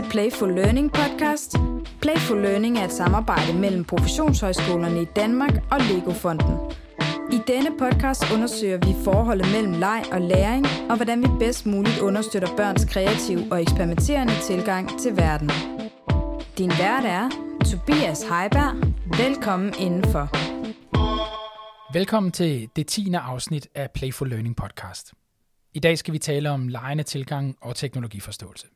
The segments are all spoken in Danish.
til Playful Learning podcast. Playful Learning er et samarbejde mellem professionshøjskolerne i Danmark og Lego-fonden. I denne podcast undersøger vi forholdet mellem leg og læring, og hvordan vi bedst muligt understøtter børns kreative og eksperimenterende tilgang til verden. Din vært er Tobias Heiberg. Velkommen indenfor. Velkommen til det 10. afsnit af Playful Learning podcast. I dag skal vi tale om lejende tilgang og teknologiforståelse.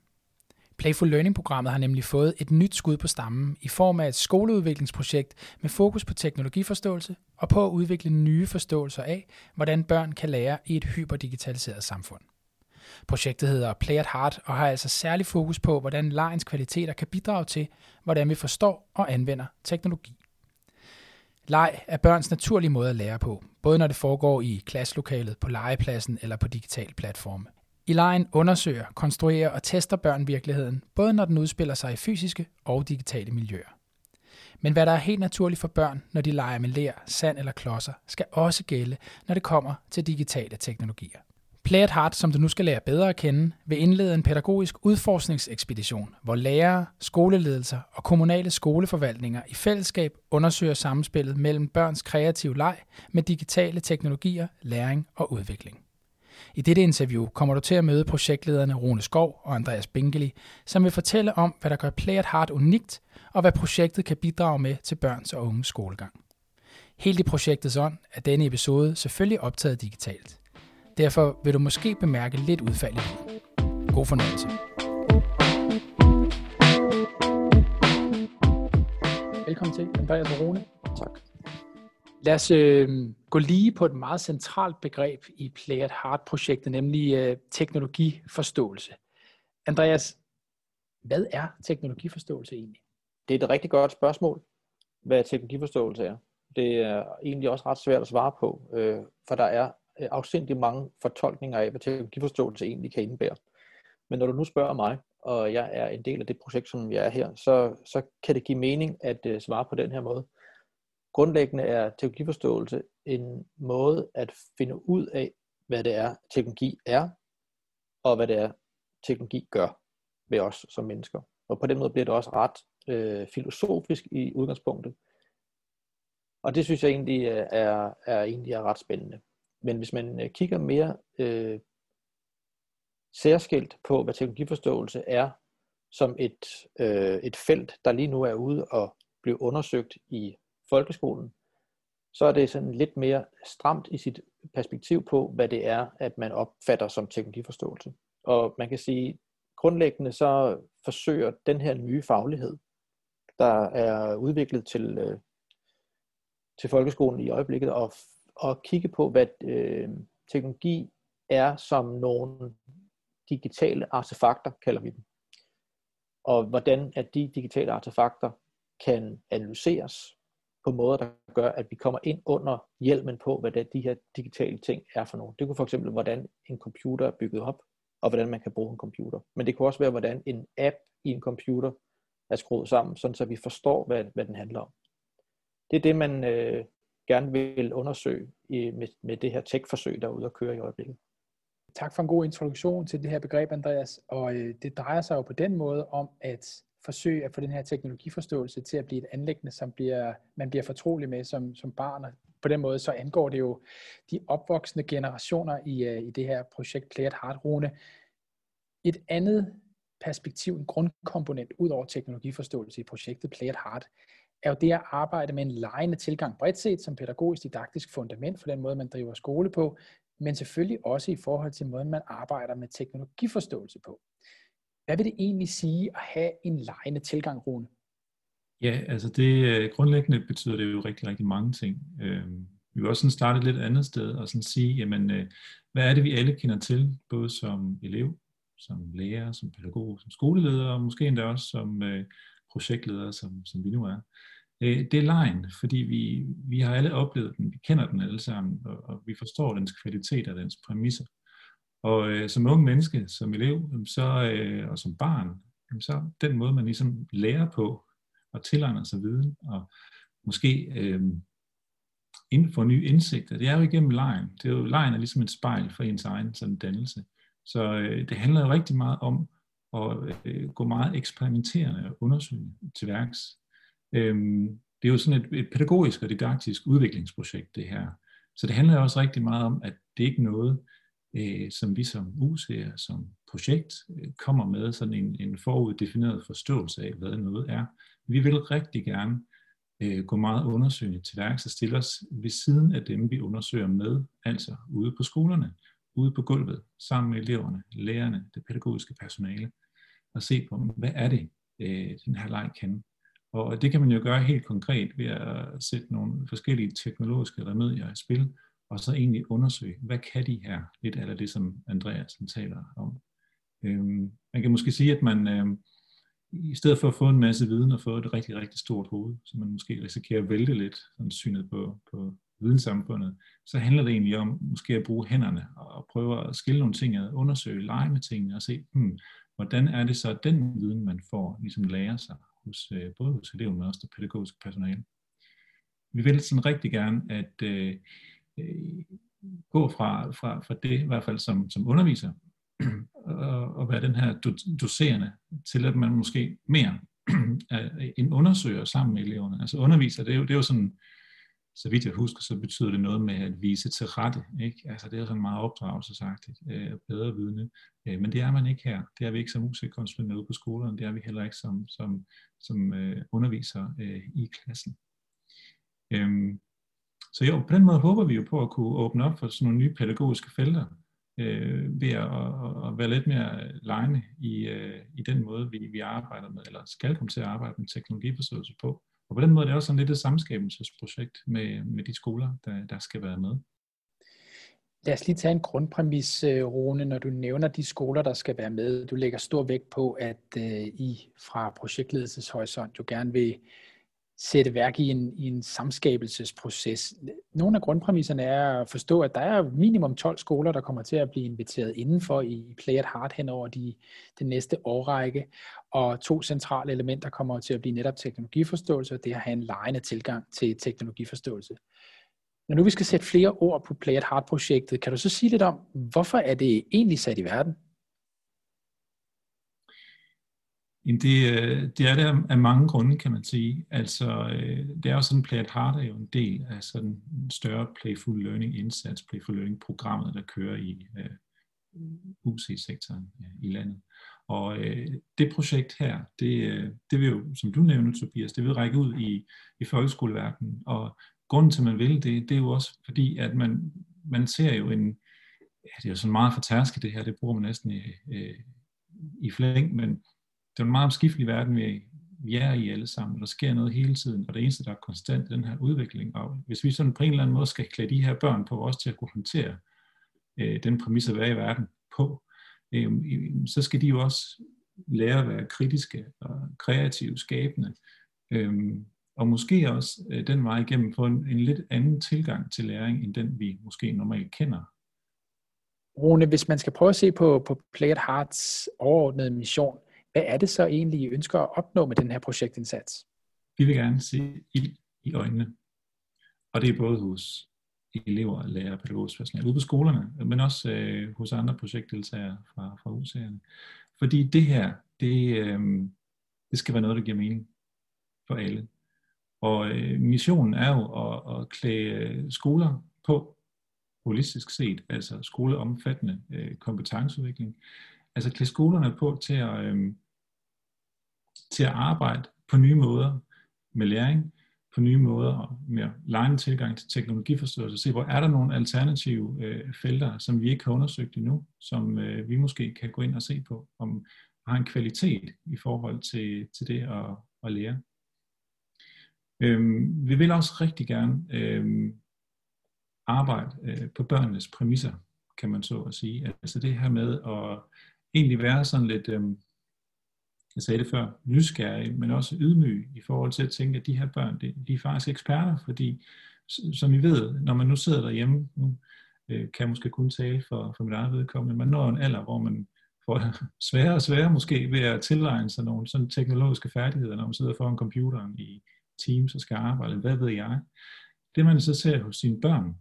Playful Learning-programmet har nemlig fået et nyt skud på stammen i form af et skoleudviklingsprojekt med fokus på teknologiforståelse og på at udvikle nye forståelser af, hvordan børn kan lære i et hyperdigitaliseret samfund. Projektet hedder Play at Heart og har altså særlig fokus på, hvordan lejens kvaliteter kan bidrage til, hvordan vi forstår og anvender teknologi. Leg er børns naturlige måde at lære på, både når det foregår i klasselokalet, på legepladsen eller på digital platforme. I lejen undersøger, konstruerer og tester børn virkeligheden, både når den udspiller sig i fysiske og digitale miljøer. Men hvad der er helt naturligt for børn, når de leger med ler, sand eller klodser, skal også gælde, når det kommer til digitale teknologier. Play at Heart, som du nu skal lære bedre at kende, vil indlede en pædagogisk udforskningsekspedition, hvor lærere, skoleledelser og kommunale skoleforvaltninger i fællesskab undersøger samspillet mellem børns kreative leg med digitale teknologier, læring og udvikling. I dette interview kommer du til at møde projektlederne Rune Skov og Andreas Bingeli, som vil fortælle om, hvad der gør Play at Heart unikt, og hvad projektet kan bidrage med til børns og unges skolegang. Helt i projektets ånd er denne episode selvfølgelig optaget digitalt. Derfor vil du måske bemærke lidt udfald i. God fornøjelse. Velkommen til, Andreas og Rune. Tak. Lad os øh, gå lige på et meget centralt begreb i Play at Heart-projektet, nemlig øh, teknologiforståelse. Andreas, hvad er teknologiforståelse egentlig? Det er et rigtig godt spørgsmål, hvad teknologiforståelse er. Det er egentlig også ret svært at svare på, øh, for der er øh, afsindig mange fortolkninger af, hvad teknologiforståelse egentlig kan indebære. Men når du nu spørger mig, og jeg er en del af det projekt, som jeg er her, så, så kan det give mening at øh, svare på den her måde. Grundlæggende er teknologiforståelse en måde at finde ud af, hvad det er, teknologi er, og hvad det er, teknologi gør ved os som mennesker. Og på den måde bliver det også ret øh, filosofisk i udgangspunktet. Og det synes jeg egentlig øh, er, er, egentlig er ret spændende. Men hvis man øh, kigger mere øh, særskilt på, hvad teknologiforståelse er, som et, øh, et felt, der lige nu er ude og blive undersøgt i folkeskolen, så er det sådan lidt mere stramt i sit perspektiv på, hvad det er, at man opfatter som teknologiforståelse. Og man kan sige, grundlæggende så forsøger den her nye faglighed, der er udviklet til, øh, til folkeskolen i øjeblikket, at at kigge på, hvad øh, teknologi er som nogle digitale artefakter, kalder vi dem. Og hvordan at de digitale artefakter kan analyseres på måder, der gør, at vi kommer ind under hjelmen på, hvad det, de her digitale ting er for nogle. Det kunne for eksempel, hvordan en computer er bygget op, og hvordan man kan bruge en computer. Men det kunne også være, hvordan en app i en computer er skruet sammen, sådan så vi forstår, hvad, hvad den handler om. Det er det, man øh, gerne vil undersøge i, med, med det her tech-forsøg, der er ude at køre i øjeblikket. Tak for en god introduktion til det her begreb, Andreas. Og øh, det drejer sig jo på den måde om at forsøge at få den her teknologiforståelse til at blive et anlæggende, som bliver, man bliver fortrolig med som, som barn. Og på den måde så angår det jo de opvoksende generationer i, øh, i det her projekt Play at Heart Rune. Et andet perspektiv, en grundkomponent ud over teknologiforståelse i projektet Play at Heart, er jo det at arbejde med en lejende tilgang bredt set som pædagogisk didaktisk fundament for den måde, man driver skole på, men selvfølgelig også i forhold til måden, man arbejder med teknologiforståelse på. Hvad vil det egentlig sige at have en lejende tilgang, Rune? Ja, altså det øh, grundlæggende betyder det jo rigtig, rigtig mange ting. Øh, vi vil også sådan starte et lidt andet sted og sådan sige, jamen, øh, hvad er det, vi alle kender til, både som elev, som lærer, som pædagog, som skoleleder, og måske endda også som øh, projektleder, som, som vi nu er. Øh, det er lejen, fordi vi, vi har alle oplevet den, vi kender den alle sammen, og, og vi forstår dens kvalitet og dens præmisser. Og øh, som ung menneske, som elev, så, øh, og som barn, så den måde, man ligesom lærer på og tilegner sig viden, og måske øh, ind, for nye indsigter, det er jo igennem lejen. Det er jo, lejen er ligesom et spejl for ens egen sådan dannelse. Så øh, det handler jo rigtig meget om at øh, gå meget eksperimenterende og undersøgende til værks. Øh, det er jo sådan et, et pædagogisk og didaktisk udviklingsprojekt, det her. Så det handler også rigtig meget om, at det ikke er noget, øh, som vi som UC'er, som projekt, øh, kommer med sådan en, en foruddefineret forståelse af, hvad noget er. Vi vil rigtig gerne øh, gå meget undersøgende til værks og stille os ved siden af dem, vi undersøger med, altså ude på skolerne, ude på gulvet, sammen med eleverne, lærerne, det pædagogiske personale, og se på, hvad er det, øh, den her leg kan. Og det kan man jo gøre helt konkret ved at sætte nogle forskellige teknologiske remedier i spil, og så egentlig undersøge, hvad kan de her? Lidt af det, som Andreas taler om. Øhm, man kan måske sige, at man øhm, i stedet for at få en masse viden og få et rigtig, rigtig stort hoved, så man måske risikerer at vælte lidt sådan synet på, på videnssamfundet, så handler det egentlig om måske at bruge hænderne og prøve at skille nogle ting, ad, undersøge, lege med tingene og se, hmm, hvordan er det så, at den viden, man får, ligesom lærer sig hos, øh, både hos eleven, men også det pædagogiske personale. Vi vil sådan rigtig gerne, at øh, øh, gå fra, fra, fra det, i hvert fald som, som underviser, og, og være den her doserende, til at man måske mere en undersøger sammen med eleverne. Altså underviser, det er jo, det er jo sådan, så vidt jeg husker, så betyder det noget med at vise til rette. Ikke? Altså det er sådan meget opdragelsesagtigt, øh, bedre vidne. Øh, men det er man ikke her. Det er vi ikke som musikkonsulenter ude på skolerne. Det er vi heller ikke som, som, som øh, underviser øh, i klassen. Øhm, så jo, på den måde håber vi jo på at kunne åbne op for sådan nogle nye pædagogiske felter, øh, ved at, at, at være lidt mere lejende i, øh, i den måde, vi, vi arbejder med, eller skal komme til at arbejde med teknologiforståelse på. Og på den måde er det også sådan lidt et samskabelsesprojekt med, med de skoler, der, der skal være med. Lad os lige tage en grundpræmis, øh, Rune, når du nævner de skoler, der skal være med. Du lægger stor vægt på, at øh, I fra projektledelseshorisont jo gerne vil sætte værk i en, i en samskabelsesproces. Nogle af grundpræmisserne er at forstå, at der er minimum 12 skoler, der kommer til at blive inviteret indenfor i Play at Heart hen over de, den næste årrække, og to centrale elementer kommer til at blive netop teknologiforståelse, og det at have en lejende tilgang til teknologiforståelse. Når nu vi skal sætte flere ord på Play at Heart-projektet, kan du så sige lidt om, hvorfor er det egentlig sat i verden? Jamen det, øh, det er der af mange grunde, kan man sige. Altså, øh, det er jo sådan, Play at Heart er jo en del af sådan en større Playful Learning indsats, Playful Learning programmet, der kører i øh, uh, UC-sektoren uh, i landet. Og uh, det projekt her, det, det vil jo, som du nævner, Tobias, det vil række ud i, i folkeskoleverdenen. Og grunden til, at man vil det, det er jo også fordi, at man, man ser jo en, ja, det er jo sådan meget fortærsket det her, det bruger man næsten i, i flæng, men det er en meget omskiftelig verden, vi, vi er i alle sammen. Der sker noget hele tiden, og det eneste, der er konstant, er den her udvikling. Og hvis vi sådan på en eller anden måde skal klæde de her børn på, også til at kunne håndtere øh, den præmis at være i verden på, øh, så skal de jo også lære at være kritiske og kreative, skabende. Øh, og måske også øh, den vej igennem få en, en lidt anden tilgang til læring, end den vi måske normalt kender. Rune, hvis man skal prøve at se på, på Play at Hearts overordnede mission, hvad er det så egentlig, I ønsker at opnå med den her projektindsats? Vi vil gerne se ild i øjnene. Og det er både hos elever, lærere, pædagogisk personale ude på skolerne, men også øh, hos andre projektdeltagere fra, fra UC'erne. Fordi det her, det, øh, det skal være noget, der giver mening for alle. Og øh, missionen er jo at, at klæde øh, skoler på, holistisk set, altså skoleomfattende øh, kompetenceudvikling. Altså klæde skolerne på til at, øh, til at arbejde på nye måder med læring, på nye måder og mere lejende tilgang til teknologiforståelse. Se, hvor er der nogle alternative øh, felter, som vi ikke har undersøgt endnu, som øh, vi måske kan gå ind og se på, om har en kvalitet i forhold til, til det at, at lære. Øhm, vi vil også rigtig gerne øhm, arbejde øh, på børnenes præmisser, kan man så at sige. Altså det her med at egentlig være sådan lidt, øhm, jeg sagde det før, nysgerrig, men også ydmyg i forhold til at tænke, at de her børn, de er faktisk eksperter, fordi som I ved, når man nu sidder derhjemme, nu øh, kan jeg måske kun tale for, for mit eget vedkommende, man når en alder, hvor man får sværere og sværere måske ved at tilegne sig nogle sådan teknologiske færdigheder, når man sidder foran computeren i Teams og skal arbejde, hvad ved jeg. Det man så ser hos sine børn,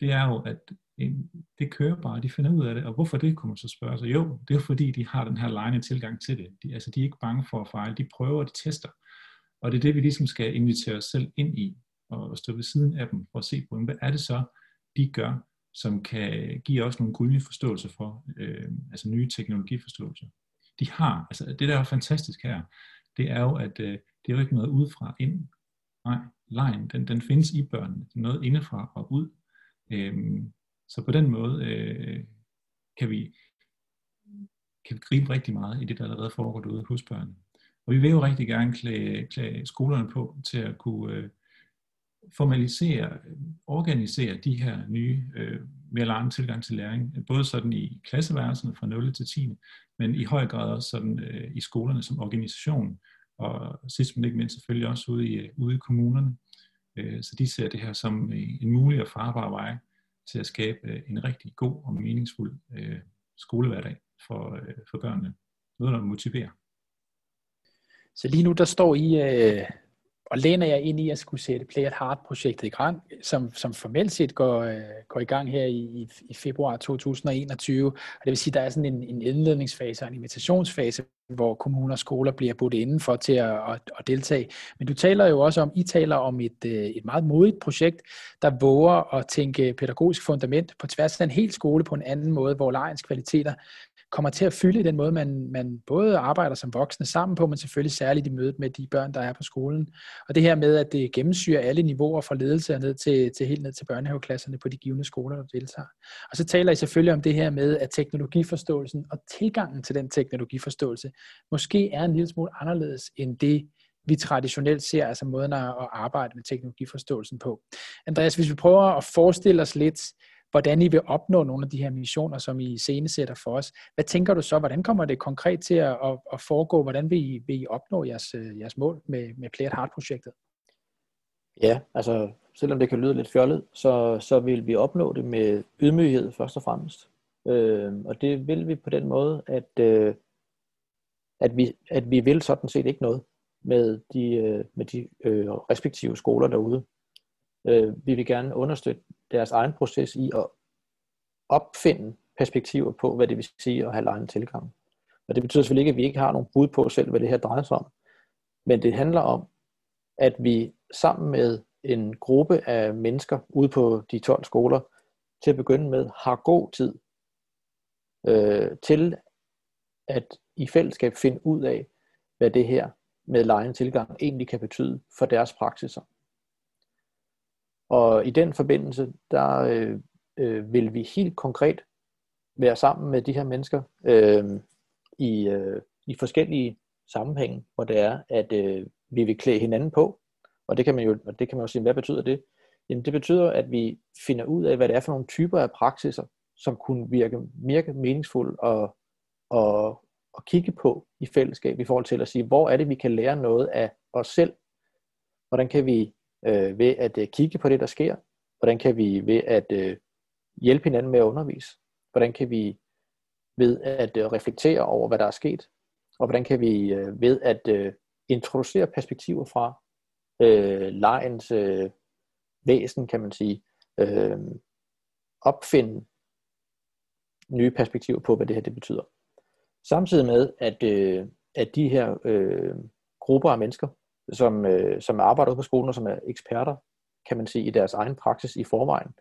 det er jo, at øh, det kører bare, de finder ud af det, og hvorfor det, kunne man så spørge sig. Jo, det er fordi, de har den her lejende tilgang til det. De, altså, de er ikke bange for at fejle, de prøver, de tester. Og det er det, vi ligesom skal invitere os selv ind i, og stå ved siden af dem, for at se på, hvad er det så, de gør, som kan give os nogle grundige forståelser for, øh, altså nye teknologiforståelser. De har, altså det der er fantastisk her, det er jo, at øh, det er jo ikke noget udefra ind. Nej, lejen, den, den findes i børnene. Det er noget indefra og ud. Øhm, så på den måde øh, kan, vi, kan vi gribe rigtig meget i det, der allerede foregår derude hos børnene. Og vi vil jo rigtig gerne klæde, klæde skolerne på til at kunne øh, formalisere, organisere de her nye, øh, mere lange tilgang til læring, både sådan i klasseværelserne fra 0 til 10, men i høj grad også sådan øh, i skolerne som organisation, og sidst men ikke mindst selvfølgelig også ude i, øh, ude i kommunerne. Øh, så de ser det her som øh, en mulig og farbar vej til at skabe øh, en rigtig god og meningsfuld øh, skolehverdag for, for børnene. Noget, der motiverer. Så lige nu, der står I øh, og læner jeg ind i at skulle sætte Play at Heart-projektet i gang, som, som formelt set går, øh, går i gang her i, i februar 2021. Og det vil sige, at der er sådan en, en indledningsfase og en invitationsfase, hvor kommuner og skoler bliver budt indenfor til at, at, at deltage. Men du taler jo også om, I taler om et, øh, et meget modigt projekt, der våger at tænke pædagogisk fundament på tværs af en hel skole på en anden måde, hvor lejens kvaliteter kommer til at fylde i den måde, man, man både arbejder som voksne sammen på, men selvfølgelig særligt i mødet med de børn, der er på skolen. Og det her med, at det gennemsyrer alle niveauer fra ledelse ned til, til helt ned til børnehaveklasserne på de givende skoler, der deltager. Og så taler I selvfølgelig om det her med, at teknologiforståelsen og tilgangen til den teknologiforståelse måske er en lille smule anderledes end det, vi traditionelt ser, altså måden at arbejde med teknologiforståelsen på. Andreas, hvis vi prøver at forestille os lidt, hvordan I vil opnå nogle af de her missioner, som I sætter for os. Hvad tænker du så? Hvordan kommer det konkret til at, at, at foregå? Hvordan vil I, vil I opnå jeres, øh, jeres mål med, med Play at Heart-projektet? Ja, altså selvom det kan lyde lidt fjollet, så, så vil vi opnå det med ydmyghed først og fremmest. Øh, og det vil vi på den måde, at, øh, at, vi, at vi vil sådan set ikke noget med de, øh, med de øh, respektive skoler derude. Øh, vi vil gerne understøtte deres egen proces i at opfinde perspektiver på, hvad det vil sige at have egen tilgang. Og det betyder selvfølgelig ikke, at vi ikke har nogen bud på selv, hvad det her drejer sig om. Men det handler om, at vi sammen med en gruppe af mennesker ude på de 12 skoler, til at begynde med, har god tid øh, til at i fællesskab finde ud af, hvad det her med lejen tilgang egentlig kan betyde for deres praksiser. Og i den forbindelse, der øh, øh, vil vi helt konkret være sammen med de her mennesker øh, i, øh, i forskellige sammenhænge, hvor det er, at øh, vi vil klæde hinanden på. Og det kan man jo, det kan man jo sige, hvad betyder det? Jamen det betyder, at vi finder ud af, hvad det er for nogle typer af praksiser, som kunne virke, virke meningsfulde og, og, og kigge på i fællesskab i forhold til at sige, hvor er det, vi kan lære noget af os selv? Hvordan kan vi øh, ved at øh, kigge på det, der sker? Hvordan kan vi ved at øh, hjælpe hinanden med at undervise? Hvordan kan vi ved at øh, reflektere over, hvad der er sket? Og hvordan kan vi øh, ved at øh, introducere perspektiver fra øh, lejens øh, væsen, kan man sige, øh, opfinde nye perspektiver på, hvad det her det betyder. Samtidig med, at, øh, at de her øh, grupper af mennesker som, øh, som arbejder på skolen og som er eksperter, kan man sige, i deres egen praksis i forvejen,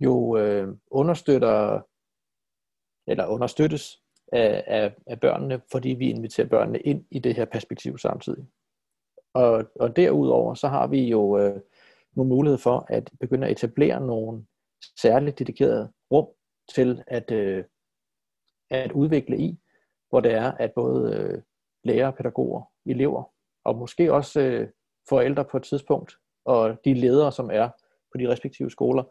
jo øh, understøtter eller understøttes af, af, af børnene, fordi vi inviterer børnene ind i det her perspektiv samtidig. Og, og derudover så har vi jo øh, nogle mulighed for at begynde at etablere nogle særligt dedikerede rum til at, øh, at udvikle i, hvor det er, at både øh, lærere, pædagoger, elever og måske også øh, forældre på et tidspunkt, og de ledere, som er på de respektive skoler,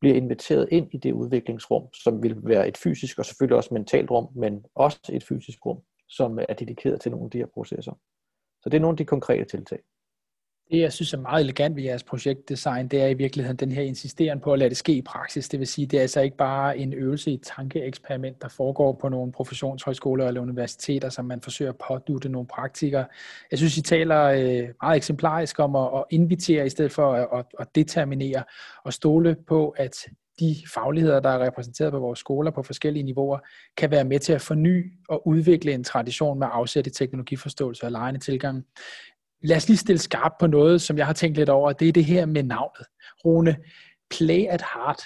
bliver inviteret ind i det udviklingsrum, som vil være et fysisk og selvfølgelig også mentalt rum, men også et fysisk rum, som er dedikeret til nogle af de her processer. Så det er nogle af de konkrete tiltag. Det, jeg synes er meget elegant ved jeres projektdesign, det er i virkeligheden den her insisteren på at lade det ske i praksis. Det vil sige, det er altså ikke bare en øvelse i et tankeeksperiment, der foregår på nogle professionshøjskoler eller universiteter, som man forsøger at pådute nogle praktikere. Jeg synes, I taler øh, meget eksemplarisk om at, invitere i stedet for at, at determinere og stole på, at de fagligheder, der er repræsenteret på vores skoler på forskellige niveauer, kan være med til at forny og udvikle en tradition med afsæt afsætte teknologiforståelse og lejende tilgang. Lad os lige stille skarp på noget, som jeg har tænkt lidt over, det er det her med navnet. Rune, Play at Heart.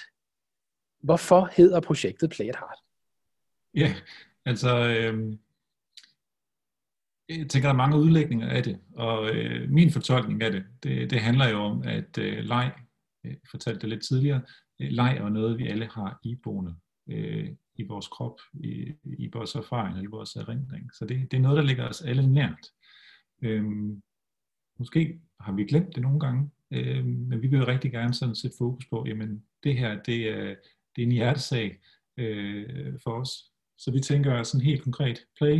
Hvorfor hedder projektet Play at Heart? Ja, altså, øh, jeg tænker, der er mange udlægninger af det, og øh, min fortolkning af det, det, det handler jo om, at øh, leg, jeg fortalte det lidt tidligere, øh, leg er noget, vi alle har iboende øh, i vores krop, i, i vores erfaring og i vores erindring. Så det, det er noget, der ligger os alle nært. Øh, måske har vi glemt det nogle gange, øh, men vi vil rigtig gerne sådan sætte fokus på, jamen det her, det er, det er en hjertesag øh, for os. Så vi tænker sådan helt konkret, play,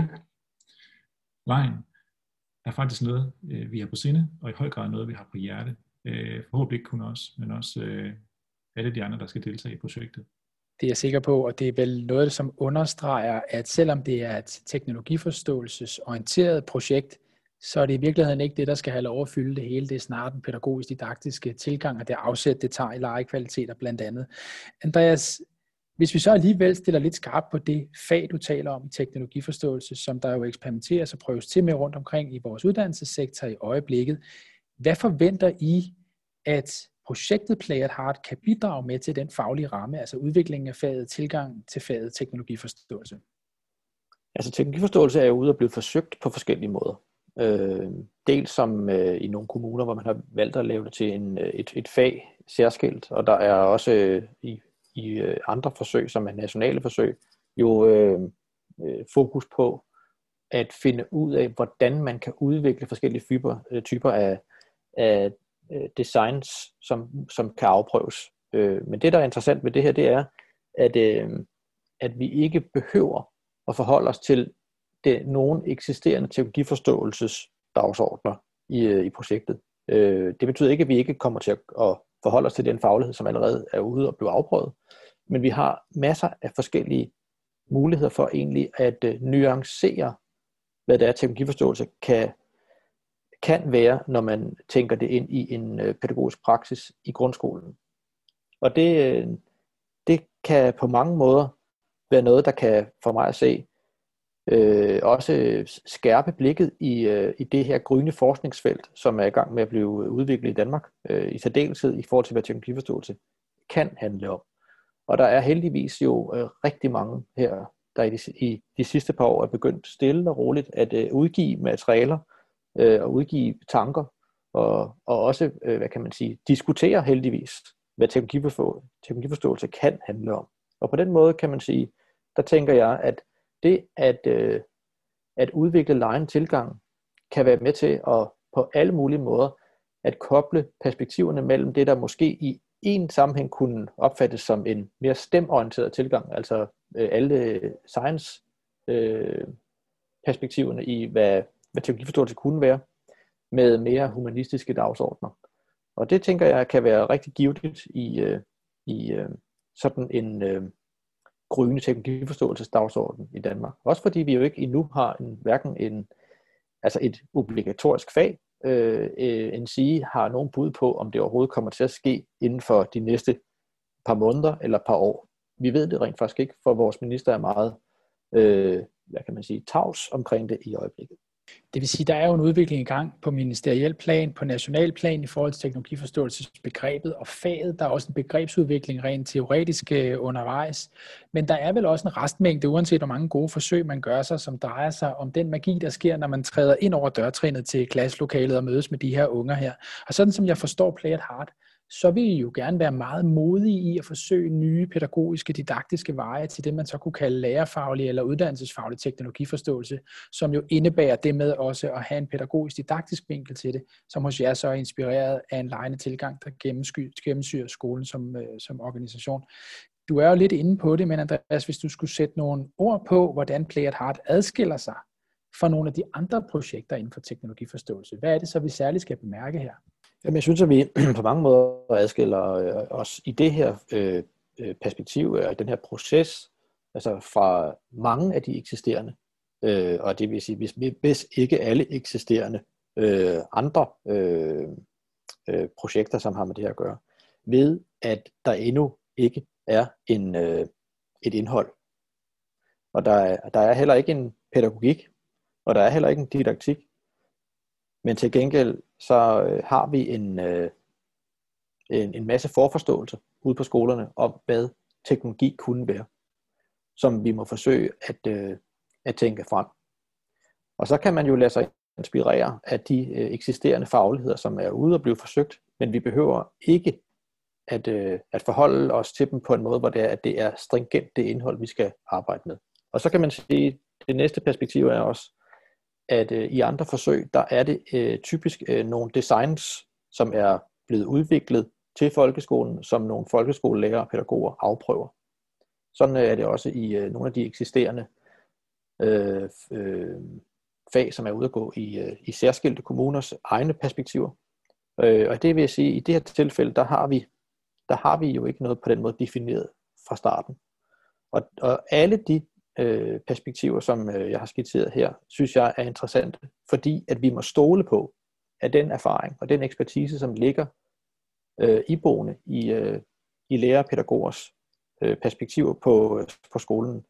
Vejen er faktisk noget, øh, vi har på sinde, og i høj grad noget, vi har på hjerte. Øh, forhåbentlig ikke kun os, men også øh, alle de andre, der skal deltage i projektet. Det er jeg sikker på, og det er vel noget, som understreger, at selvom det er et teknologiforståelsesorienteret projekt, så er det i virkeligheden ikke det, der skal have lov at fylde det hele. Det er snarere den pædagogisk-didaktiske tilgang, og det afsæt, det tager i legekvaliteter blandt andet. Andreas, hvis vi så alligevel stiller lidt skarpt på det fag, du taler om i teknologiforståelse, som der jo eksperimenteres og prøves til med rundt omkring i vores uddannelsessektor i øjeblikket, hvad forventer I, at projektet Play at Heart kan bidrage med til den faglige ramme, altså udviklingen af faget, tilgang til faget teknologiforståelse? Altså teknologiforståelse er jo ude og blive forsøgt på forskellige måder. Øh, dels som øh, i nogle kommuner, hvor man har valgt at lave det til en, øh, et, et fag særskilt, og der er også øh, i i øh, andre forsøg, som er nationale forsøg, jo øh, øh, fokus på at finde ud af, hvordan man kan udvikle forskellige fiber, øh, typer af, af øh, designs, som, som kan afprøves. Øh, men det, der er interessant ved det her, det er, at, øh, at vi ikke behøver at forholde os til det, nogen eksisterende teknologiforståelsesdagsordner i, øh, i projektet. Øh, det betyder ikke, at vi ikke kommer til at, at forholde os til den faglighed, som allerede er ude og blive afprøvet. Men vi har masser af forskellige muligheder for egentlig at uh, nuancere, hvad det er, teknologiforståelse kan, kan være, når man tænker det ind i en uh, pædagogisk praksis i grundskolen. Og det, uh, det kan på mange måder være noget, der kan for mig at se øh, også skærpe blikket i, øh, i det her grønne forskningsfelt, som er i gang med at blive udviklet i Danmark, øh, i særdeleshed i forhold til, hvad teknologiforståelse kan handle om. Og der er heldigvis jo øh, rigtig mange her, der i de, i de sidste par år er begyndt stille og roligt at øh, udgive materialer øh, og udgive tanker, og, og også, øh, hvad kan man sige, diskutere heldigvis, hvad teknologiforståelse kan handle om. Og på den måde kan man sige, der tænker jeg, at det at, øh, at udvikle lejen tilgang kan være med til at på alle mulige måder at koble perspektiverne mellem det, der måske i en sammenhæng kunne opfattes som en mere stemorienteret tilgang, altså øh, alle science øh, perspektiverne i, hvad, hvad teknologiforståelse kunne være, med mere humanistiske dagsordner. Og det tænker jeg kan være rigtig givetigt i, øh, i øh, sådan en, øh, gryende teknologiforståelsesdagsorden i Danmark. Også fordi vi jo ikke endnu har en, hverken en, altså et obligatorisk fag, øh, øh en sige har nogen bud på, om det overhovedet kommer til at ske inden for de næste par måneder eller par år. Vi ved det rent faktisk ikke, for vores minister er meget, øh, hvad kan man sige, tavs omkring det i øjeblikket. Det vil sige, der er jo en udvikling i gang på ministeriel plan, på national plan i forhold til teknologiforståelsesbegrebet og faget. Der er også en begrebsudvikling rent teoretisk øh, undervejs. Men der er vel også en restmængde, uanset hvor mange gode forsøg man gør sig, som drejer sig om den magi, der sker, når man træder ind over dørtrinnet til klasselokalet og mødes med de her unger her. Og sådan som jeg forstår Play at Heart, så vil I jo gerne være meget modige i at forsøge nye pædagogiske, didaktiske veje til det, man så kunne kalde lærerfaglig eller uddannelsesfaglig teknologiforståelse, som jo indebærer det med også at have en pædagogisk didaktisk vinkel til det, som hos jer så er inspireret af en lejende tilgang, der gennemsyrer skolen som, øh, som organisation. Du er jo lidt inde på det, men Andreas, hvis du skulle sætte nogle ord på, hvordan Play at Heart adskiller sig fra nogle af de andre projekter inden for teknologiforståelse, hvad er det så, vi særligt skal bemærke her? Jamen, jeg synes, at vi på mange måder adskiller øh, os i det her øh, øh perspektiv, og den her proces, altså fra mange af de eksisterende, øh, og det vil sige, hvis, hvis ikke alle eksisterende øh, andre øh, øh, projekter, som har med det her at gøre, ved at der endnu ikke er en, øh, et indhold. Og der er, der er heller ikke en pædagogik, og der er heller ikke en didaktik. Men til gengæld så øh, har vi en, øh, en, en masse forforståelse ude på skolerne om, hvad teknologi kunne være, som vi må forsøge at, øh, at tænke frem. Og så kan man jo lade sig inspirere af de øh, eksisterende fagligheder, som er ude og blive forsøgt, men vi behøver ikke at, øh, at forholde os til dem på en måde, hvor det er, at det er stringent det indhold, vi skal arbejde med. Og så kan man sige, at det næste perspektiv er også, at øh, i andre forsøg, der er det øh, typisk øh, nogle designs, som er blevet udviklet til folkeskolen, som nogle folkeskolelærer og pædagoger afprøver. Sådan øh, er det også i øh, nogle af de eksisterende øh, øh, fag, som er ude at gå i, øh, i særskilte kommuners egne perspektiver. Øh, og det vil jeg sige, at i det her tilfælde, der har vi, der har vi jo ikke noget på den måde defineret fra starten. Og, og alle de øh, perspektiver, som øh, jeg har skitseret her, synes jeg er interessante, fordi at vi må stole på, at den erfaring og den ekspertise, som ligger øh, iboende i, øh, i lærer og pædagogers øh, perspektiver på, øh, på skolen,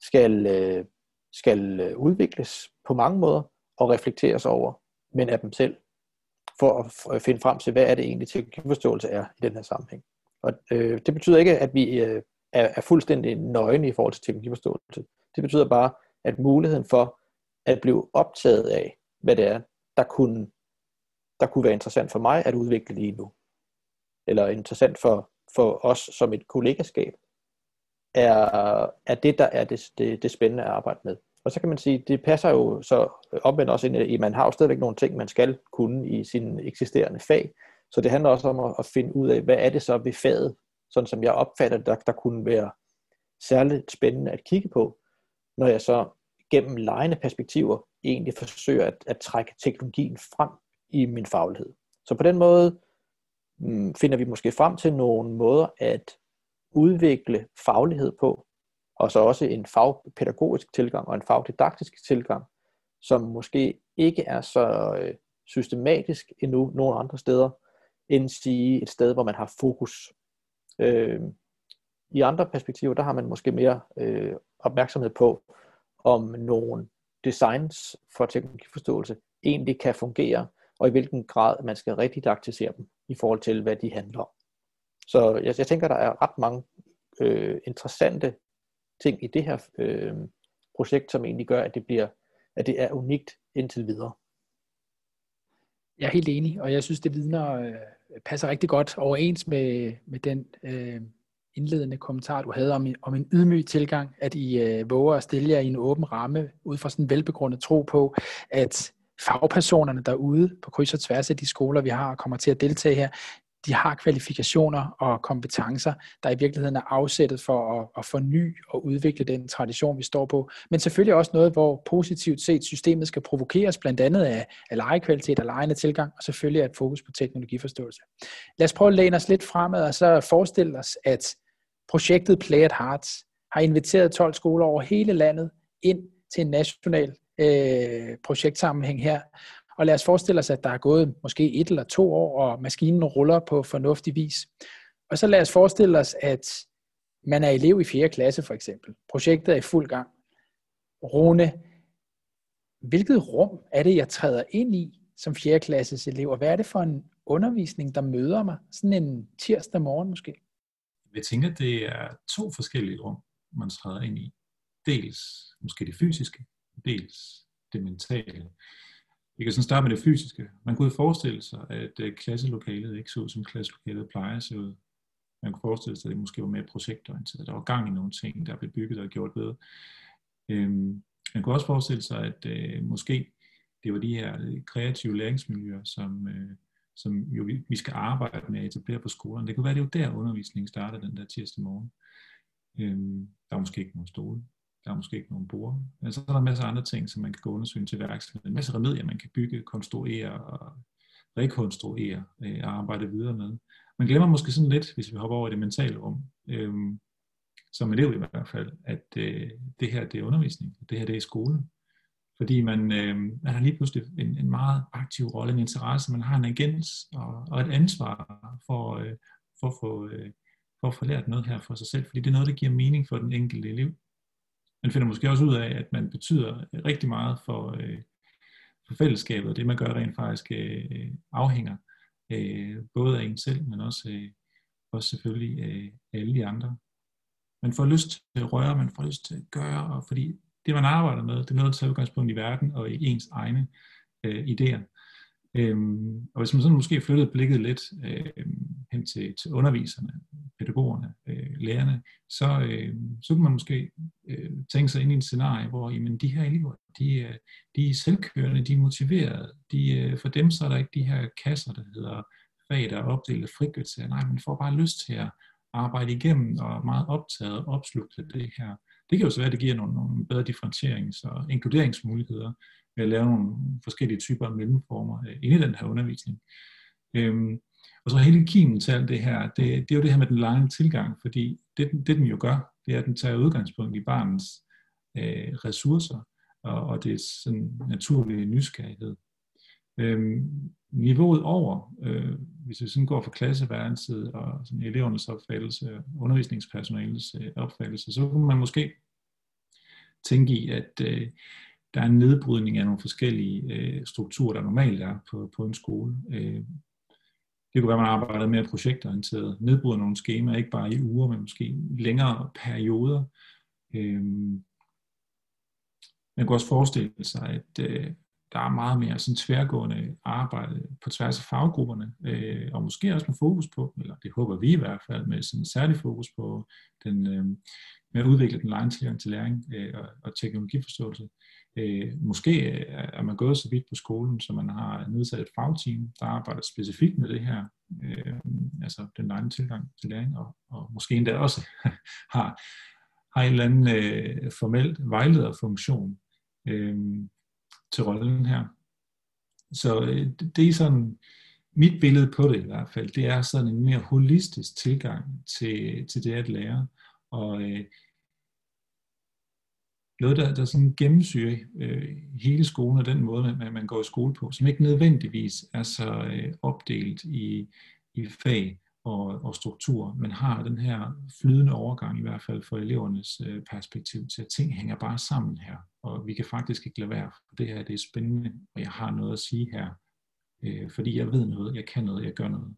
skal, øh, skal øh, udvikles på mange måder og reflekteres over, men af dem selv, for at finde frem til, hvad er det egentlig teknologiforståelse er i den her sammenhæng. Og øh, det betyder ikke, at vi øh, er, er fuldstændig nøgne i forhold til teknologiforståelse. Det betyder bare, at muligheden for at blive optaget af, hvad det er, der kunne, der kunne være interessant for mig at udvikle lige nu, eller interessant for, for os som et kollegaskab, er, er det, der er det, det, det spændende at arbejde med. Og så kan man sige, det passer jo så omvendt også ind i, man har jo stadigvæk nogle ting, man skal kunne i sin eksisterende fag. Så det handler også om at, at finde ud af, hvad er det så ved faget, sådan som jeg opfatter det, der, der kunne være særligt spændende at kigge på, når jeg så gennem lejende perspektiver egentlig forsøger at, at trække teknologien frem i min faglighed. Så på den måde mm, finder vi måske frem til nogle måder at udvikle faglighed på, og så også en fagpædagogisk tilgang og en fagdidaktisk tilgang, som måske ikke er så øh, systematisk endnu nogle andre steder, end sige et sted, hvor man har fokus. Øh, I andre perspektiver, der har man måske mere øh, opmærksomhed på, om nogle designs for teknologiforståelse egentlig kan fungere, og i hvilken grad man skal redidaktisere dem i forhold til, hvad de handler om. Så jeg, jeg tænker, der er ret mange øh, interessante ting i det her øh, projekt, som egentlig gør, at det bliver, at det er unikt indtil videre. Jeg er helt enig, og jeg synes, det vidner øh, passer rigtig godt overens med, med den øh, indledende kommentar, du havde om, om en ydmyg tilgang, at I øh, våger at stille jer i en åben ramme, ud fra sådan en velbegrundet tro på, at fagpersonerne derude på kryds og tværs af de skoler, vi har og kommer til at deltage her, de har kvalifikationer og kompetencer, der i virkeligheden er afsættet for at, at forny og udvikle den tradition, vi står på. Men selvfølgelig også noget, hvor positivt set systemet skal provokeres, blandt andet af, af legekvalitet og lejende tilgang, og selvfølgelig et fokus på teknologiforståelse. Lad os prøve at læne os lidt fremad, og så forestille os, at projektet Play at Hearts har inviteret 12 skoler over hele landet ind til en national øh, projektsammenhæng her, og lad os forestille os, at der er gået måske et eller to år, og maskinen ruller på fornuftig vis. Og så lad os forestille os, at man er elev i 4. klasse for eksempel. Projektet er i fuld gang. Rune, hvilket rum er det, jeg træder ind i som 4. klasses elev, og hvad er det for en undervisning, der møder mig sådan en tirsdag morgen måske? Jeg tænker, det er to forskellige rum, man træder ind i. Dels måske det fysiske, dels det mentale. Vi kan sådan starte med det fysiske. Man kunne forestille sig, at øh, klasselokalet ikke så ud, som klasselokalet plejer at se ud. Man kunne forestille sig, at det måske var mere projektorienteret. Der var gang i nogle ting, der blev bygget og gjort bedre. Øhm, man kunne også forestille sig, at øh, måske det var de her øh, kreative læringsmiljøer, som, øh, som jo vi, vi skal arbejde med at etablere på skolerne. Det kunne være, at det var der undervisningen startede den der tirsdag morgen. Øhm, der var måske ikke nogen stole. Der er måske ikke nogen bruger. Men så er der masser af andre ting, som man kan gå undersøge til værks. En masse remedier, man kan bygge, konstruere og rekonstruere øh, og arbejde videre med. Man glemmer måske sådan lidt, hvis vi hopper over i det mentale rum, øh, som elev i hvert fald, at øh, det her det er undervisning, det her det er skole. Fordi man, øh, man har lige pludselig en, en meget aktiv rolle, en interesse, man har en agens og, og et ansvar for, øh, for at få øh, for at få lært noget her for sig selv, fordi det er noget, der giver mening for den enkelte elev. Man finder måske også ud af, at man betyder rigtig meget for, øh, for fællesskabet, og det man gør rent faktisk øh, afhænger øh, både af en selv, men også, øh, også selvfølgelig øh, alle de andre. Man får lyst til at røre, man får lyst til at gøre, og fordi det man arbejder med, det er noget, der tager udgangspunkt i verden og i ens egne øh, idéer. Øhm, og hvis man sådan måske flyttede blikket lidt øh, hen til, til underviserne, pædagogerne, øh, lærerne, så, øh, så kunne man måske øh, tænke sig ind i en scenarie, hvor jamen, de her elever, de, øh, de er selvkørende, de er motiverede, de, øh, for dem så er der ikke de her kasser, der hedder fag, der er opdelt af frikvarter. Nej, man får bare lyst til at arbejde igennem og er meget optaget og opslugt af det her. Det kan jo så være, at det giver nogle, nogle bedre differentierings- og inkluderingsmuligheder ved at lave nogle forskellige typer af mellemformer øh, inde i den her undervisning. Øhm, og så hele kimen til alt det her, det, det er jo det her med den lange tilgang, fordi det, det den jo gør, det er, at den tager udgangspunkt i barnets øh, ressourcer og, og det sådan naturlige nysgerrighed. Øhm, niveauet over, øh, hvis vi sådan går fra klasseværelset og sådan elevernes opfattelse, undervisningspersonalets øh, opfattelse, så kunne man måske tænke i, at øh, der er en nedbrydning af nogle forskellige øh, strukturer, der normalt er på, på en skole. Øh, det kunne være, at man arbejder mere projektorienteret, nedbryder nogle skemaer, ikke bare i uger, men måske længere perioder. Øh, man kan også forestille sig, at øh, der er meget mere sådan tværgående arbejde på tværs af faggrupperne, øh, og måske også med fokus på, eller det håber vi i hvert fald, med sådan særlig fokus på den, øh, med at udvikle den lejende tilgang til læring øh, og, og teknologiforståelse. Øh, Øh, måske er man gået så vidt på skolen, så man har nedsat et fagteam, der arbejder specifikt med det her, øh, altså den lejende tilgang til læring, og, og måske endda også har, har en eller anden øh, formel vejlederfunktion øh, til rollen her. Så øh, det er sådan, mit billede på det i hvert fald, det er sådan en mere holistisk tilgang til, til det at lære. Og øh, noget, der, der sådan gennemsyrer øh, hele skolen og den måde, man, man går i skole på, som ikke nødvendigvis er så øh, opdelt i, i fag og, og struktur, men har den her flydende overgang, i hvert fald for elevernes øh, perspektiv, til at ting hænger bare sammen her, og vi kan faktisk ikke lade være, for det her det er spændende, og jeg har noget at sige her, øh, fordi jeg ved noget, jeg kan noget, jeg gør noget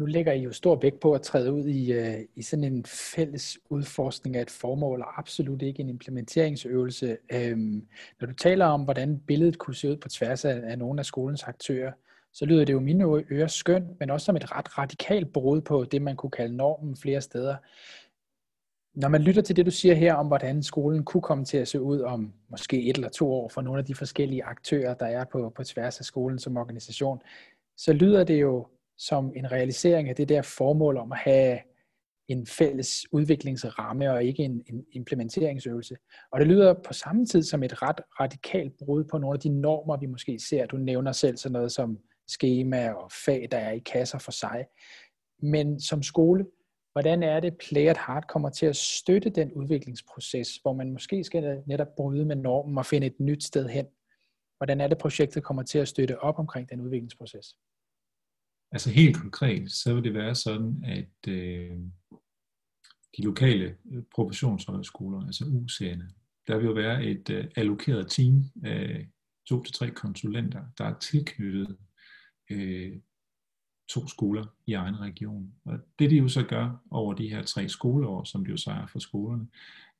nu lægger I jo stor vægt på at træde ud i, øh, i sådan en fælles udforskning af et formål, og absolut ikke en implementeringsøvelse. Øhm, når du taler om, hvordan billedet kunne se ud på tværs af, af nogle af skolens aktører, så lyder det jo mine ører skønt, men også som et ret radikalt brud på det, man kunne kalde normen flere steder. Når man lytter til det, du siger her om, hvordan skolen kunne komme til at se ud om måske et eller to år for nogle af de forskellige aktører, der er på, på tværs af skolen som organisation, så lyder det jo som en realisering af det der formål om at have en fælles udviklingsramme og ikke en, en implementeringsøvelse. Og det lyder på samme tid som et ret radikalt brud på nogle af de normer, vi måske ser. Du nævner selv sådan noget som skema og fag, der er i kasser for sig. Men som skole, hvordan er det, Play at Heart kommer til at støtte den udviklingsproces, hvor man måske skal netop bryde med normen og finde et nyt sted hen? Hvordan er det, projektet kommer til at støtte op omkring den udviklingsproces? Altså helt konkret, så vil det være sådan, at øh, de lokale øh, professionshøjskoler, altså UC'erne, der vil jo være et øh, allokeret team af to til tre konsulenter, der er tilknyttet øh, to skoler i egen region. Og det de jo så gør over de her tre skoleår, som de jo så er for skolerne,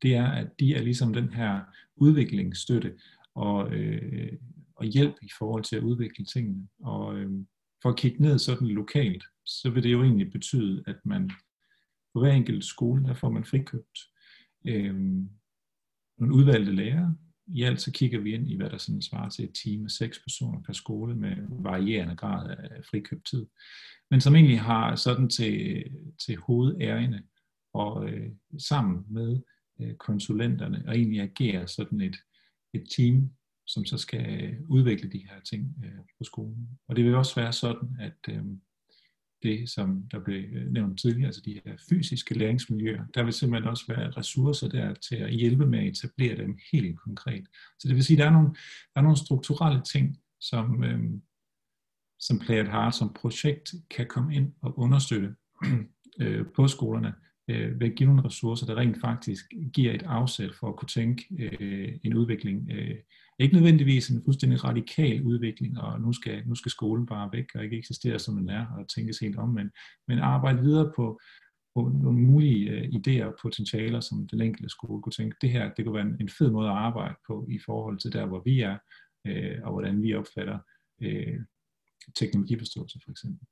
det er, at de er ligesom den her udviklingsstøtte og, øh, og hjælp i forhold til at udvikle tingene. Og øh, for at kigge ned sådan lokalt, så vil det jo egentlig betyde, at man på hver enkelt skole, der får man frikøbt øh, nogle udvalgte lærere. I alt så kigger vi ind i, hvad der sådan svarer til et team af seks personer per skole med varierende grad af frikøbt tid. Men som egentlig har sådan til, til hovedærende og øh, sammen med øh, konsulenterne og egentlig agerer sådan et, et team, som så skal øh, udvikle de her ting øh, på skolen. Og det vil også være sådan, at øh, det, som der blev øh, nævnt tidligere, altså de her fysiske læringsmiljøer, der vil simpelthen også være ressourcer der til at hjælpe med at etablere dem helt konkret. Så det vil sige, at der er nogle, der er nogle strukturelle ting, som, øh, som Play at Heart som projekt kan komme ind og understøtte. øh, på skolerne, øh, ved at give nogle ressourcer, der rent faktisk giver et afsæt for at kunne tænke øh, en udvikling. Øh, ikke nødvendigvis en fuldstændig radikal udvikling, og nu skal, nu skal skolen bare væk og ikke eksistere som den er, og tænkes helt om, men, men arbejde videre på, på nogle mulige øh, idéer og potentialer, som den enkelte skole kunne tænke, det her det kunne være en, en fed måde at arbejde på i forhold til der, hvor vi er, øh, og hvordan vi opfatter øh, teknologiforståelse for eksempel.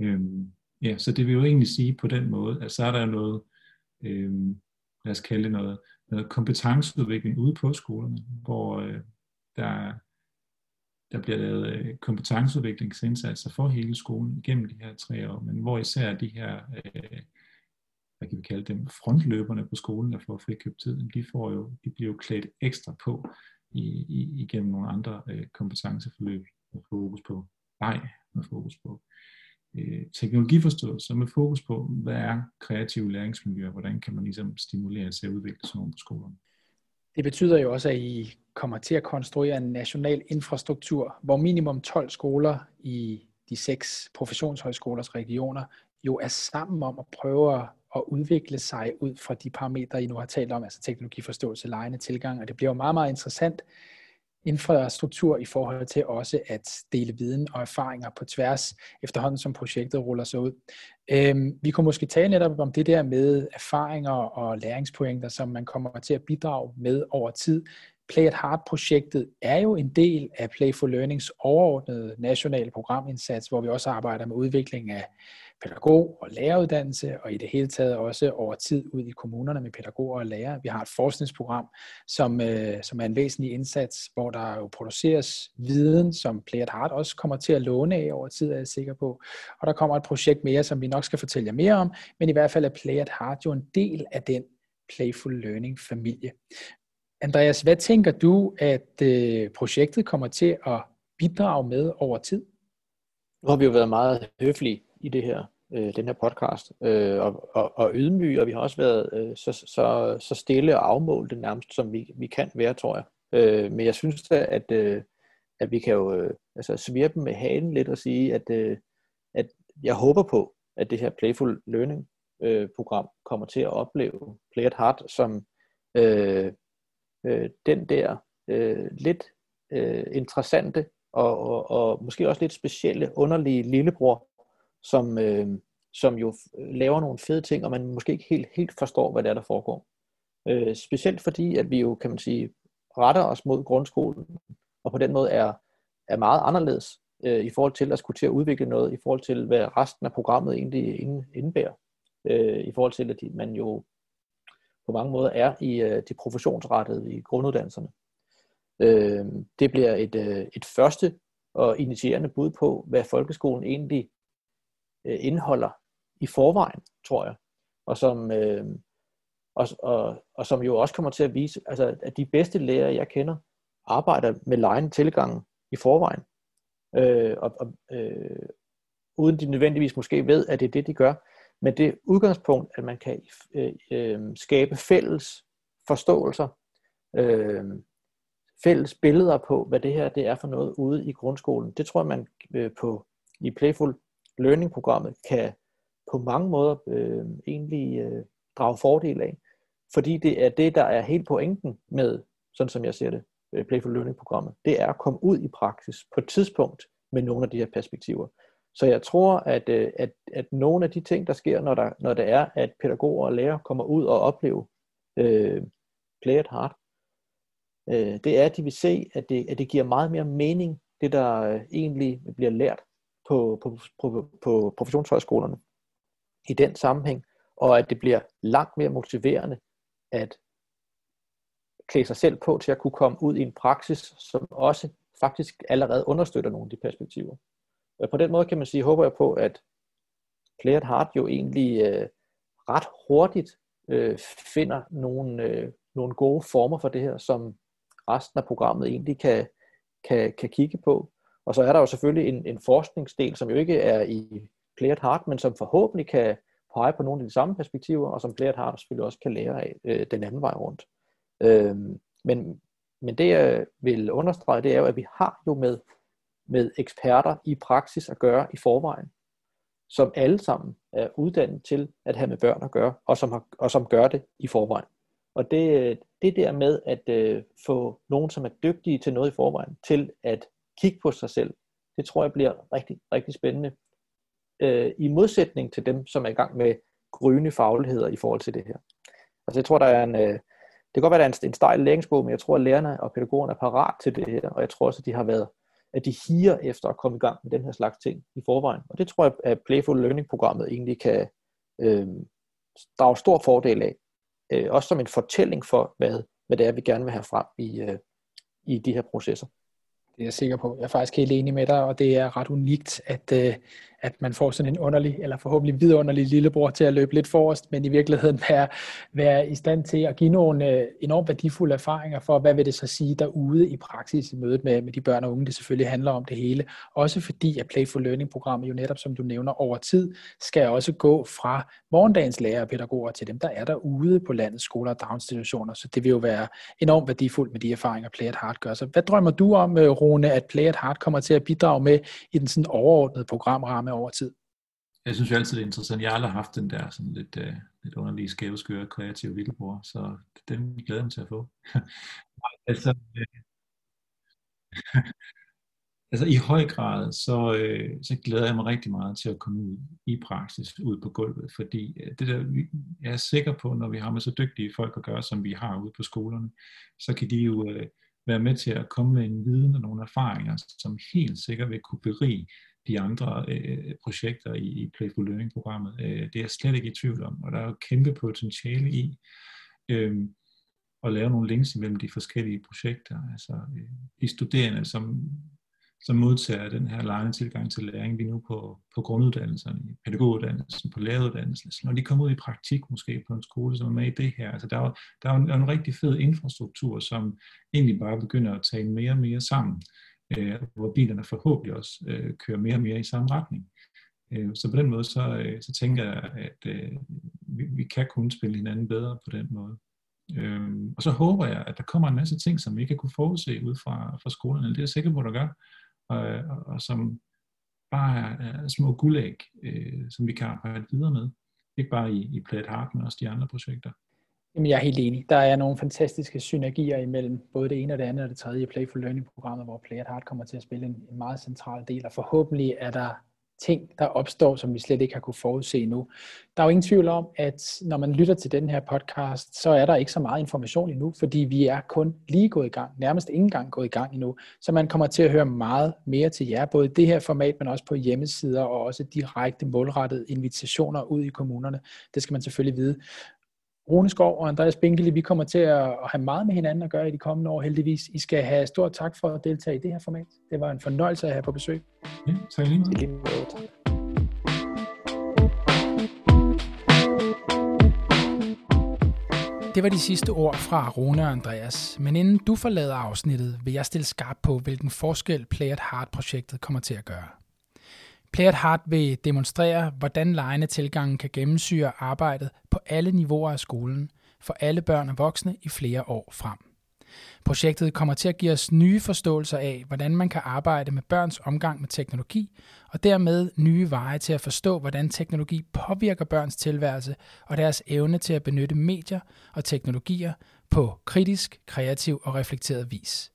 Øhm, ja, så det vil jo egentlig sige på den måde, at så er der noget, øh, lad os kalde det noget, noget kompetenceudvikling ude på skolerne, hvor øh, der, der bliver lavet øh, kompetenceudviklingsindsatser for hele skolen igennem de her tre år, men hvor især de her, øh, hvad kan vi kalde dem, frontløberne på skolen, der får frikøbt tid, de, får jo, de bliver jo klædt ekstra på i, i, igennem nogle andre øh, kompetenceforløb med fokus på vej, med fokus på øh, Øh, teknologiforståelse med fokus på, hvad er kreative læringsmiljøer, hvordan kan man ligesom stimulere til at udvikle sådan nogle på skolerne. Det betyder jo også, at I kommer til at konstruere en national infrastruktur, hvor minimum 12 skoler i de seks professionshøjskolers regioner jo er sammen om at prøve at udvikle sig ud fra de parametre, I nu har talt om, altså teknologiforståelse, lejende tilgang, og det bliver jo meget, meget interessant infrastruktur i forhold til også at dele viden og erfaringer på tværs efterhånden, som projektet ruller sig ud. Øhm, vi kunne måske tale netop om det der med erfaringer og læringspointer, som man kommer til at bidrage med over tid. Play at Hard-projektet er jo en del af Play for Learnings overordnede nationale programindsats, hvor vi også arbejder med udvikling af pædagog- og læreruddannelse, og i det hele taget også over tid ud i kommunerne med pædagoger og lærere. Vi har et forskningsprogram, som, øh, som er en væsentlig indsats, hvor der jo produceres viden, som Play at Heart også kommer til at låne af over tid, er jeg sikker på. Og der kommer et projekt mere, som vi nok skal fortælle jer mere om, men i hvert fald er Play at Heart jo en del af den Playful Learning familie. Andreas, hvad tænker du, at øh, projektet kommer til at bidrage med over tid? Nu har vi jo været meget høflige i det her, øh, den her podcast, øh, og, og, og ydmyge, og vi har også været øh, så, så, så stille og afmålte nærmest, som vi, vi kan være, tror jeg. Øh, men jeg synes da, at, øh, at vi kan jo øh, altså svirpe med halen lidt og sige, at, øh, at jeg håber på, at det her Playful Learning øh, program kommer til at opleve Play at Heart som øh, øh, den der øh, lidt øh, interessante og, og, og måske også lidt specielle, underlige lillebror, som, øh, som jo laver nogle fede ting, og man måske ikke helt, helt forstår, hvad det er, der foregår. Øh, specielt fordi, at vi jo, kan man sige, retter os mod grundskolen, og på den måde er, er meget anderledes øh, i forhold til at skulle til at udvikle noget, i forhold til, hvad resten af programmet egentlig indebærer. Øh, I forhold til, at man jo på mange måder er i øh, det professionsrettede i grunduddannelserne. Øh, det bliver et, øh, et første og initierende bud på, hvad folkeskolen egentlig øh, indeholder i forvejen, tror jeg. Og som, øh, og, og, og som jo også kommer til at vise, altså, at de bedste lærere, jeg kender, arbejder med lejende tilgang i forvejen. Øh, og, og, øh, uden de nødvendigvis måske ved, at det er det, de gør. Men det udgangspunkt, at man kan øh, øh, skabe fælles forståelser, øh, fælles billeder på, hvad det her det er for noget ude i grundskolen. Det tror jeg, man øh, på i Playful Learning-programmet kan på mange måder øh, egentlig øh, drage fordel af. Fordi det er det, der er helt pointen med, sådan som jeg ser det, øh, Playful Learning-programmet. Det er at komme ud i praksis på et tidspunkt med nogle af de her perspektiver. Så jeg tror, at, øh, at, at nogle af de ting, der sker, når, der, når det er, at pædagoger og lærere kommer ud og oplever øh, play at heart, øh, det er, at de vil se, at det, at det giver meget mere mening, det der øh, egentlig bliver lært på, på, på, på professionshøjskolerne i den sammenhæng, og at det bliver langt mere motiverende at klæde sig selv på til at kunne komme ud i en praksis, som også faktisk allerede understøtter nogle af de perspektiver. Øh, på den måde kan man sige, håber jeg på, at Play at Heart jo egentlig øh, ret hurtigt øh, finder nogle, øh, nogle gode former for det her, som resten af programmet egentlig kan, kan, kan kigge på. Og så er der jo selvfølgelig en, en forskningsdel, som jo ikke er i Play at Heart, men som forhåbentlig kan pege på nogle af de samme perspektiver, og som Play at Heart selvfølgelig også kan lære af øh, den anden vej rundt. Øh, men, men det jeg vil understrege, det er jo, at vi har jo med med eksperter i praksis at gøre i forvejen. som alle sammen er uddannet til at have med børn at gøre, og som, har, og som gør det i forvejen. Og det, det der med at øh, få nogen, som er dygtige til noget i forvejen, til at kigge på sig selv, det tror jeg bliver rigtig, rigtig spændende. Øh, I modsætning til dem, som er i gang med grønne fagligheder i forhold til det her. Altså jeg tror, der er en, øh, det kan godt være, der er en, en stejl læringsbog, men jeg tror, at lærerne og pædagogerne er parat til det her, og jeg tror også, at de har været, at de higer efter at komme i gang med den her slags ting i forvejen. Og det tror jeg, at Playful Learning-programmet egentlig kan øh, drage stor fordel af. Øh, også som en fortælling for, hvad, hvad det er, vi gerne vil have frem i, øh, i de her processer. Det er jeg sikker på. Jeg er faktisk helt enig med dig, og det er ret unikt, at, øh, at man får sådan en underlig, eller forhåbentlig vidunderlig lillebror til at løbe lidt forrest, men i virkeligheden være, være i stand til at give nogle øh, enormt værdifulde erfaringer for, hvad vil det så sige derude i praksis i mødet med, med de børn og unge, det selvfølgelig handler om det hele. Også fordi, at Playful Learning-programmet jo netop, som du nævner, over tid skal også gå fra morgendagens lærere og pædagoger til dem, der er derude på landets skoler og daginstitutioner. Så det vil jo være enormt værdifuldt med de erfaringer, Play at Heart gør. Så hvad drømmer du om, øh, Rune, at Play at Heart kommer til at bidrage med i den sådan overordnede programramme over tid? Jeg synes jo altid, det er interessant. Jeg har aldrig haft den der sådan lidt, uh, lidt underlige, skæve, skøre, kreative vildbror, så den glæder jeg mig til at få. altså, øh, altså i høj grad, så, øh, så glæder jeg mig rigtig meget til at komme ud i praksis, ud på gulvet, fordi øh, det der, jeg er sikker på, når vi har med så dygtige folk at gøre, som vi har ude på skolerne, så kan de jo øh, være med til at komme med en viden og nogle erfaringer, som helt sikkert vil kunne berige de andre øh, projekter i, i Playful Learning-programmet. Øh, det er jeg slet ikke i tvivl om, og der er jo kæmpe potentiale i øh, at lave nogle links imellem de forskellige projekter. Altså øh, de studerende, som, som modtager den her lejende tilgang til læring vi nu på, på grunduddannelserne, i pædagoguddannelsen, på læreruddannelsen, altså, når de kommer ud i praktik måske på en skole, som er med i det her. Altså der er, der er en, der er en rigtig fed infrastruktur, som egentlig bare begynder at tale mere og mere sammen øh, hvor bilerne forhåbentlig også øh, kører mere og mere i samme retning. Øh, så på den måde, så, øh, så tænker jeg, at øh, vi, vi kan kun spille hinanden bedre på den måde. Øh, og så håber jeg, at der kommer en masse ting, som vi ikke kunne forudse ud fra, fra skolerne. Det er jeg sikker på, at der gør. Og, og, og som bare er, er små guldæg, øh, som vi kan arbejde videre med. Ikke bare i, i Plat Hart, men også de andre projekter. Jamen, jeg er helt enig. Der er nogle fantastiske synergier imellem både det ene og det andet og det tredje Playful Learning-programmet, hvor Play at Heart kommer til at spille en, en meget central del, og forhåbentlig er der ting, der opstår, som vi slet ikke har kunne forudse nu. Der er jo ingen tvivl om, at når man lytter til den her podcast, så er der ikke så meget information endnu, fordi vi er kun lige gået i gang, nærmest ingen gang gået i gang endnu. Så man kommer til at høre meget mere til jer, både i det her format, men også på hjemmesider og også direkte målrettede invitationer ud i kommunerne. Det skal man selvfølgelig vide. Rune Skov og Andreas Binkeli, vi kommer til at have meget med hinanden at gøre i de kommende år, heldigvis. I skal have stort tak for at deltage i det her format. Det var en fornøjelse at have på besøg. Ja, tak lige meget. Det var de sidste ord fra Rune og Andreas. Men inden du forlader afsnittet, vil jeg stille skarp på, hvilken forskel Play at Heart-projektet kommer til at gøre. Play at Heart vil demonstrere, hvordan lejende tilgangen kan gennemsyre arbejdet på alle niveauer af skolen for alle børn og voksne i flere år frem. Projektet kommer til at give os nye forståelser af, hvordan man kan arbejde med børns omgang med teknologi, og dermed nye veje til at forstå, hvordan teknologi påvirker børns tilværelse og deres evne til at benytte medier og teknologier på kritisk, kreativ og reflekteret vis.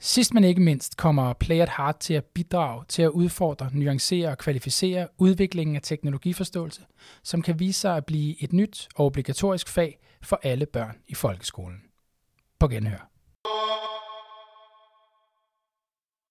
Sidst men ikke mindst kommer Play at Heart til at bidrage til at udfordre, nuancere og kvalificere udviklingen af teknologiforståelse, som kan vise sig at blive et nyt og obligatorisk fag for alle børn i folkeskolen. På genhør.